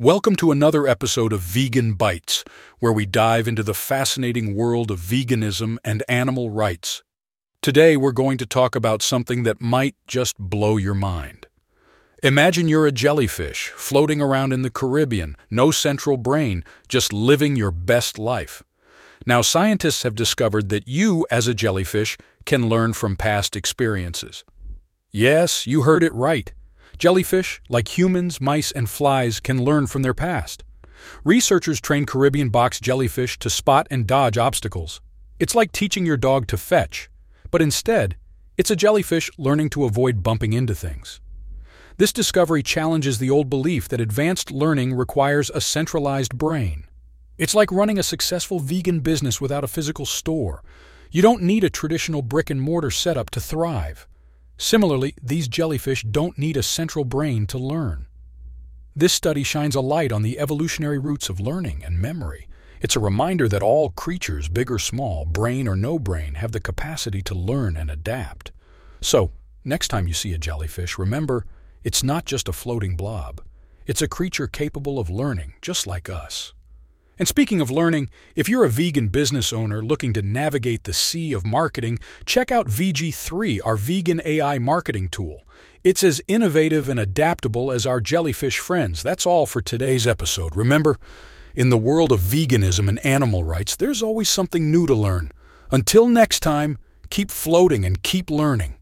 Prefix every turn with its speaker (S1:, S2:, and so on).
S1: Welcome to another episode of Vegan Bites, where we dive into the fascinating world of veganism and animal rights. Today, we're going to talk about something that might just blow your mind. Imagine you're a jellyfish floating around in the Caribbean, no central brain, just living your best life. Now, scientists have discovered that you, as a jellyfish, can learn from past experiences. Yes, you heard it right. Jellyfish, like humans, mice, and flies, can learn from their past. Researchers train Caribbean box jellyfish to spot and dodge obstacles. It's like teaching your dog to fetch, but instead, it's a jellyfish learning to avoid bumping into things. This discovery challenges the old belief that advanced learning requires a centralized brain. It's like running a successful vegan business without a physical store. You don't need a traditional brick and mortar setup to thrive. Similarly, these jellyfish don't need a central brain to learn. This study shines a light on the evolutionary roots of learning and memory. It's a reminder that all creatures, big or small, brain or no brain, have the capacity to learn and adapt. So, next time you see a jellyfish, remember it's not just a floating blob. It's a creature capable of learning, just like us. And speaking of learning, if you're a vegan business owner looking to navigate the sea of marketing, check out VEG3, our vegan AI marketing tool. It's as innovative and adaptable as our jellyfish friends. That's all for today's episode. Remember, in the world of veganism and animal rights, there's always something new to learn. Until next time, keep floating and keep learning.